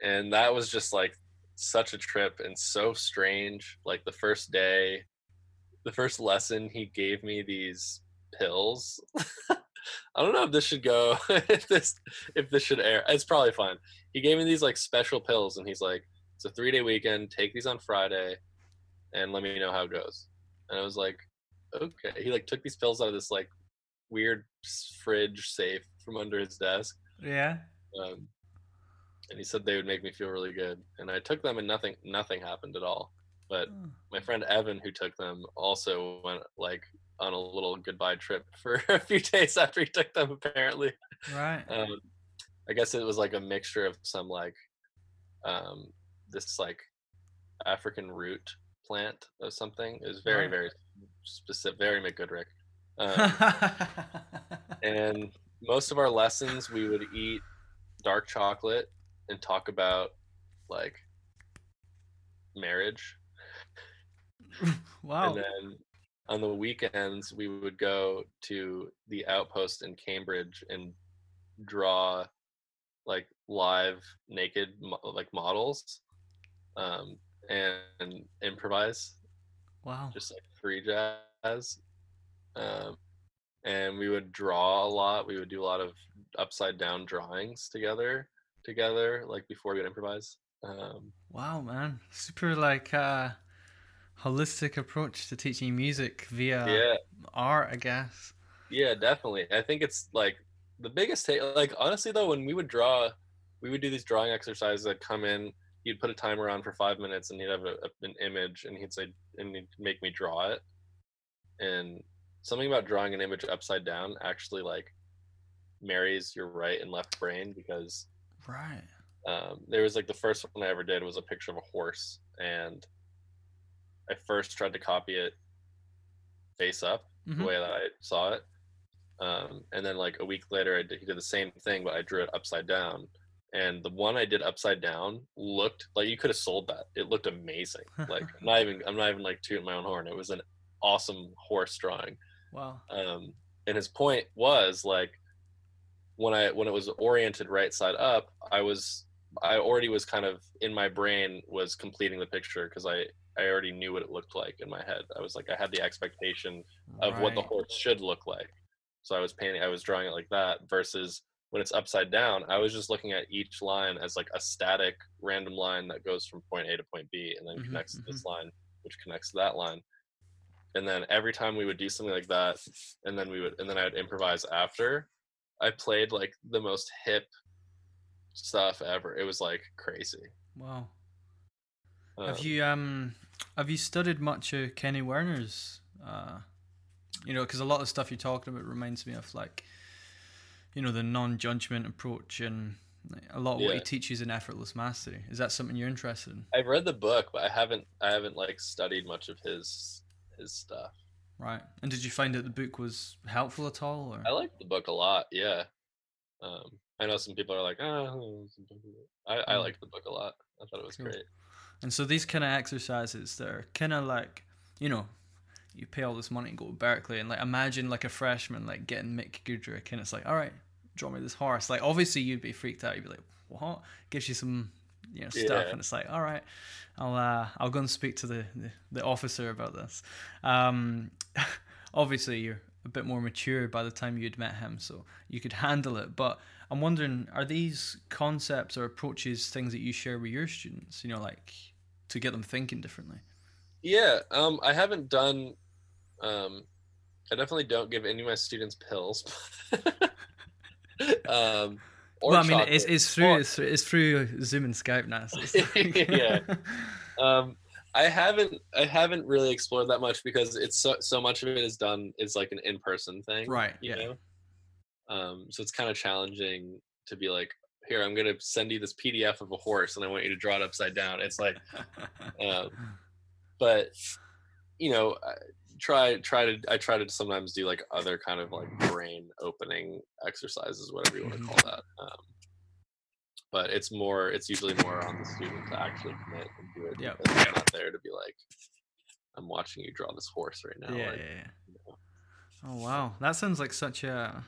and that was just like such a trip and so strange. Like the first day the first lesson he gave me these pills. I don't know if this should go if this if this should air. It's probably fine. He gave me these like special pills and he's like it's a three day weekend. Take these on friday and let me know how it goes. And i was like okay. He like took these pills out of this like weird fridge safe from under his desk. Yeah. um, and he said they would make me feel really good and i took them and nothing nothing happened at all but Oh. my friend evan who took them also went like on a little goodbye trip for a few days after he took them apparently Right. um, i guess it was like a mixture of some like um, this like african root plant or something it was very Right. very specific very mcgoodrick um, and most of our lessons we would eat dark chocolate and talk about like marriage wow. and then on the weekends we would go to the outpost in cambridge and draw like live naked like models um and improvise wow. just like free jazz. Um, and we would draw a lot. We would do a lot of upside down drawings together, together, like before we would improvise. Um, Wow, man. Super like uh holistic approach to teaching music via yeah, art, I guess. yeah, definitely. I think it's like the biggest take. Like honestly, though, when we would draw, we would do these drawing exercises that come in. He'd put a timer on for five minutes, and he'd have a- an image, and he'd say, and he'd make me draw it. And something about drawing an image upside down actually like marries your right and left brain because Right. um, there was like the first one I ever did was a picture of a horse, and I first tried to copy it face up the Mhm. way that I saw it, um, and then like a week later, I did, he did the same thing, but I drew it upside down. And the one I did upside down looked like you could have sold that. It looked amazing. Like I'm not even I'm not even like tooting my own horn. It was an awesome horse drawing Wow. um, and his point was like when i when it was oriented right side up i was i already was kind of in my brain was completing the picture because i i already knew what it looked like in my head. I was like i had the expectation of what the horse should look like. So i was painting i was drawing it like that versus when it's upside down i was just looking at each line as like a static random line that goes from point a to point b and then Mhm, connects to this line which connects to that line. And then every time we would do something like that and then we would and then i would improvise after i played like the most hip stuff ever. It was like crazy. Wow. Um, Have you um have you studied much of Kenny Werner's uh you know because a lot of stuff you're talking about reminds me of like you know the non-judgment approach and a lot of what he teaches in effortless mastery. Is that something you're interested in? I've read the book but i haven't i haven't like studied much of his his stuff right and did you find that the book was helpful at all or i like the book a lot yeah um i know some people are like oh i i Mm. liked the book a lot i thought it was Cool. great And so these kind of exercises, they're kind of like, you know, you pay all this money and go to Berklee, and like imagine like a freshman like getting Mick Goodrick, and it's like, all right, draw me this horse. Like obviously you'd be freaked out. You'd be like, what? Gives you some you know stuff, Yeah. and it's like, all right, I'll uh, I'll go and speak to the the, the officer about this. Um, obviously, you're a bit more mature by the time you'd met him, so you could handle it. But I'm wondering, are these concepts or approaches things that you share with your students? You know, like to get them thinking differently. Yeah, um, I haven't done. Um, I definitely don't give any of my students pills. um, or well, I mean, it's, it's through it's, it's through Zoom and Skype now. So Yeah. um, I haven't I haven't really explored that much because it's so so much of it is done is like an in person thing, right. You Yeah. know, um, so it's kind of challenging to be like, here I'm gonna send you this PDF of a horse and I want you to draw it upside down. It's like, um, but you know, try try to I try to sometimes do like other kind of like brain opening exercises, whatever you want to Mhm. call that. Um, but it's more it's usually more on the student to actually commit and do it Yeah, I'm not there to be like, I'm watching you draw this horse right now. yeah, like, yeah, you know. Oh wow, that sounds like such a,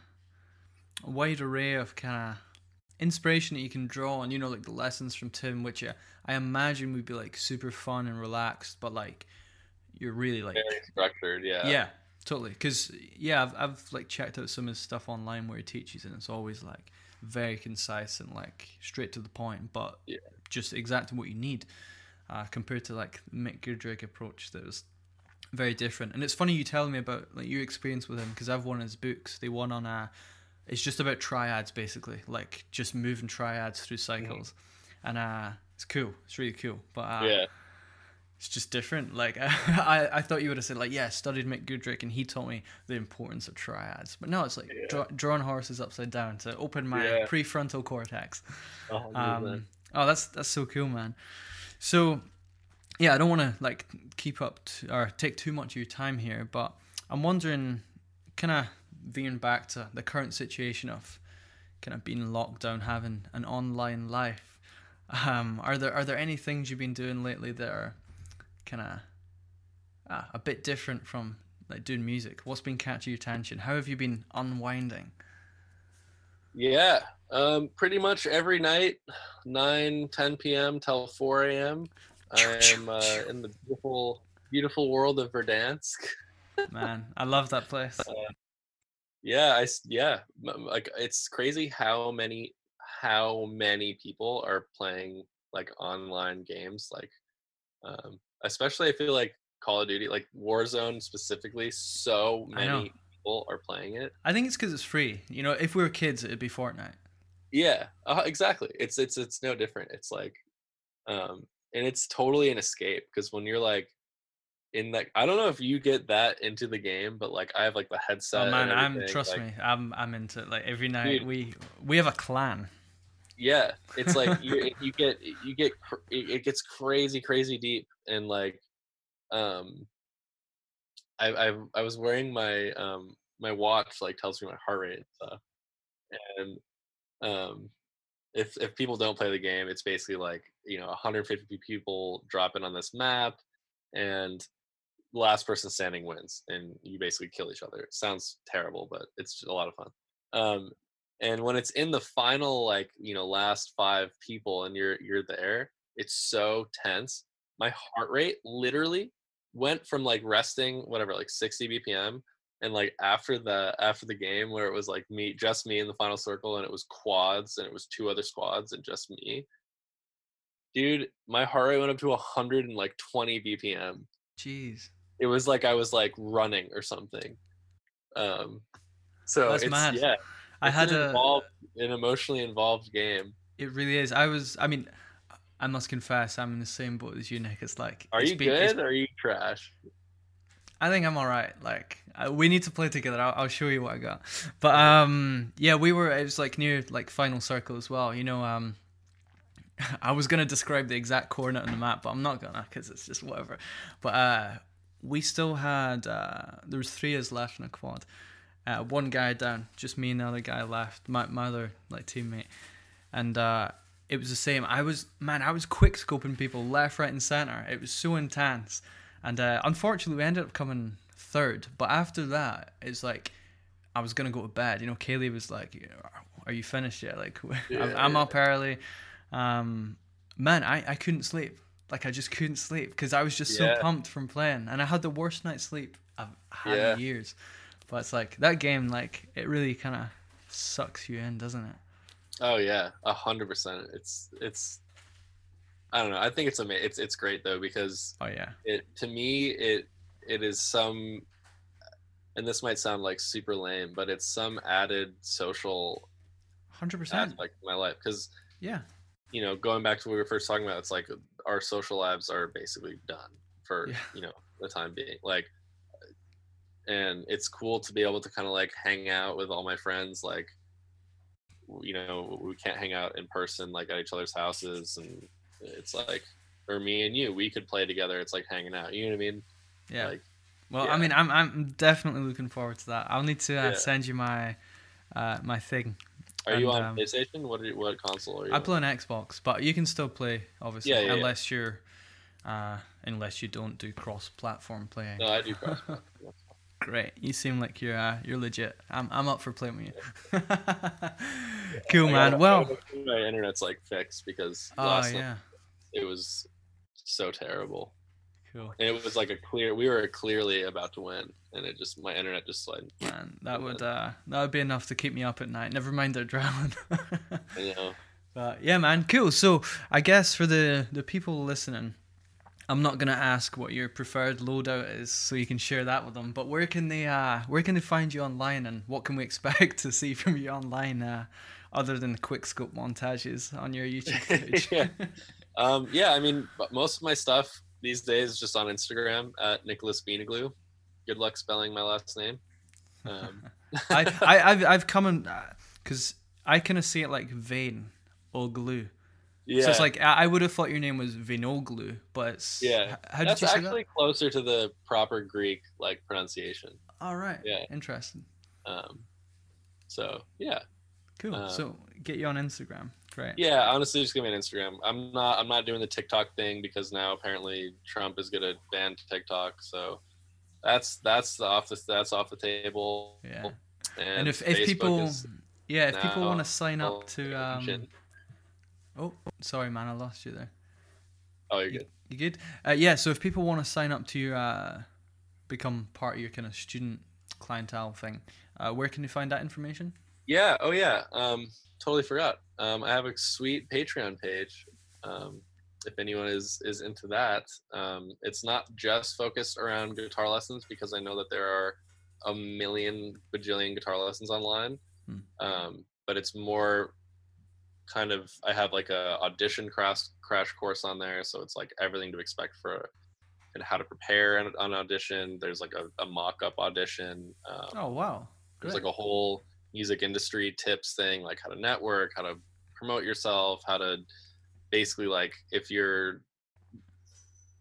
a wide array of kind of inspiration that you can draw on. You know, like the lessons from Tim, which uh, I imagine would be like super fun and relaxed, but like you're really like very structured. Yeah. yeah, totally. Because yeah, I've I've like checked out some of his stuff online where he teaches, and it's always like very concise and like straight to the point, but Yeah. just exactly what you need. Uh, compared to like Mick Goodrick approach that was very different. And it's funny you telling me about like your experience with him because I've won his books. They won on a. It's just about triads basically, like just moving triads through cycles, and uh, it's cool. It's really cool. But uh, Yeah. It's just different. Like I, I thought you would have said like, yeah, I studied Mick Goodrick and he taught me the importance of triads. But no, it's like Yeah. draw, drawing horses upside down to open my Yeah. prefrontal cortex. Percent. Um, oh, that's that's so cool, man. So, yeah, I don't want to like keep up to, or take too much of your time here, but I'm wondering, kind of veering back to the current situation of kind of being locked down, having an online life. Um, are there are there any things you've been doing lately that are kind of uh, a bit different from like doing music? What's been catching your attention? How have you been unwinding? Yeah, um, pretty much every night, 9, 10 p.m. till 4 a.m. I am uh, in the beautiful, beautiful world of Verdansk. Man, I love that place. Yeah, I yeah, like it's crazy how many how many people are playing like online games, like um, especially I feel like Call of Duty, like Warzone specifically. So many people are playing it. I think it's because it's free. You know, if we were kids, it'd be Fortnite. Yeah, uh, exactly. It's it's it's no different. It's like, um, and it's totally an escape because when you're like in that, I don't know if you get that into the game, but like I have like the headset. oh man, I'm trust like, me, I'm I'm into it. Like every night Dude. we we have a clan. Yeah, it's like you you get you get it gets crazy crazy deep and like, um, I I I was wearing my um my watch like tells me my heart rate and stuff, and um if if people don't play the game, it's basically like you know 150 people drop in on this map, and the last person standing wins, and you basically kill each other. It sounds terrible, but it's a lot of fun. Um, and when it's in the final like you know last five people, and you're you're there, it's so tense. My heart rate literally went from like resting whatever like 60 bpm and like after the after the game where it was like me just me in the final circle and it was quads and it was two other squads and just me. Dude my heart rate went up to 120 bpm Jeez, it was like i was like running or something. Um so That's it's mad. yeah I had an a. an emotionally involved game It really is. I was. I mean, I must confess, I'm in the same boat as you, Nick. It's like. are it's you been- good or are you trash I think I'm all right. Like uh, we need to play together. I'll, I'll show you what I got. But um, yeah, we were. It was like near like final circle as well. You know, um, I was gonna describe the exact coordinate on the map, but I'm not gonna because it's just whatever. But uh, we still had uh, there was three of us left in a quad. Uh, one guy down, just me and the other guy left. My my other like teammate, and uh, it was the same. I was man, I was quick scoping people left, right, and center. It was so intense, and uh, unfortunately, we ended up coming third. But after that, it's like I was gonna go to bed. You know, Kaylee was like, "Are you finished yet? Like, I'm, Yeah, I'm yeah. up early." Um, man, I, I couldn't sleep. Like I just couldn't sleep because I was just Yeah. so pumped from playing, and I had the worst night's sleep I've had in years. But it's like that game, like it really kind of sucks you in, doesn't it? Oh yeah, a hundred percent. It's it's. I don't know. I think it's ama- It's it's great though because Oh yeah, it to me it it is some, and this might sound like super lame, but it's some added social hundred percent. Like my life because Yeah, you know going back to what we were first talking about, it's like our social lives are basically done for Yeah. you know the time being. Like, and it's cool to be able to kind of like hang out with all my friends like you know we can't hang out in person like at each other's houses and it's like or me and you we could play together it's like hanging out you know what i mean yeah. like well, I mean, I'm I'm definitely looking forward to that. I'll need to uh, Yeah. send you my uh, my thing. are you on um, playstation what are you, what console are you I play on Xbox, but you can still play, obviously, Yeah, yeah, yeah. unless you're, uh, unless you don't do cross-platform playing. no i do cross Great, you seem like you're uh, you're legit. I'm I'm up for playing with you. cool, man. gotta- Well, my internet's like fixed because oh last night yeah, it was so terrible cool, and it was like a clear we were clearly about to win and it just my internet just slid. man. That would uh, that would be enough to keep me up at night. Never mind the you know But yeah, man, cool. So I guess for the the people listening, I'm not gonna ask what your preferred loadout is, so you can share that with them. But where can they uh where can they find you online, and what can we expect to see from you online, uh, other than the quick scope montages on your YouTube page? Yeah. um yeah i mean most of my stuff these days is just on instagram at nicholas Veinoglou good luck spelling my last name um I, I I've I've come in because I kind of see it like vein or glue. Yeah So it's like I would have thought your name was Vinoglu, but Yeah. How that's actually closer to the proper greek like pronunciation? All right. yeah. Interesting. um so yeah Cool. Uh, so get you on Instagram. Great. Yeah, honestly, just give me an Instagram. I'm not. I'm not doing the TikTok thing because now apparently Trump is gonna ban TikTok. So that's that's the off the that's off the table. Yeah. And, And if, if people yeah, if people want to sign up to um. Oh, sorry man, I lost you there. oh, you're good. You good? Uh, yeah, so if people want to sign up to your uh become part of your kind of student clientele thing, uh, where can they find that information? Yeah. Oh yeah. Um, totally forgot. Um, I have a sweet Patreon page. Um, if anyone is is into that, um, it's not just focused around guitar lessons because I know that there are a million bajillion guitar lessons online. Hmm. Um, but it's more kind of I have like a audition crash crash course on there, so it's like everything to expect for and how to prepare an, an audition. There's like a, a mock up audition. Um, Oh wow. there's like a whole music industry tips thing like how to network how to promote yourself how to basically like if you're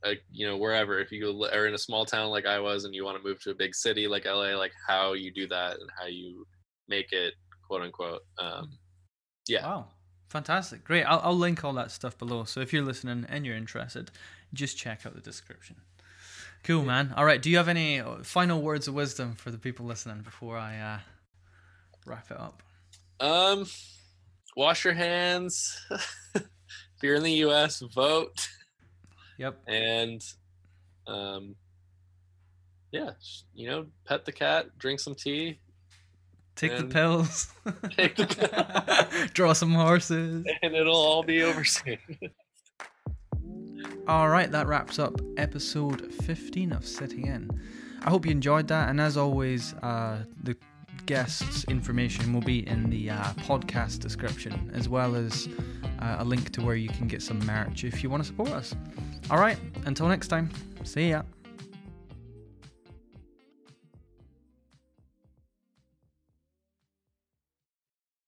like you know wherever if you are in a small town like i was and you want to move to a big city like la like how you do that and how you make it quote unquote um yeah Wow. Fantastic. Great. I'll, I'll link all that stuff below. So if you're listening and you're interested, just check out the description. Cool, man. All right. Do you have any final words of wisdom for the people listening before I uh, wrap it up? um wash your hands if you're in the us vote Yep. and um yeah you know pet the cat drink some tea Take the pills. Take the Draw some horses. and it'll all be over soon All right, that wraps up episode 15 of Sitting In. I hope you enjoyed that, and as always, uh, the guests' information will be in the uh, podcast description, as well as uh, a link to where you can get some merch if you want to support us. All right, until next time, see ya.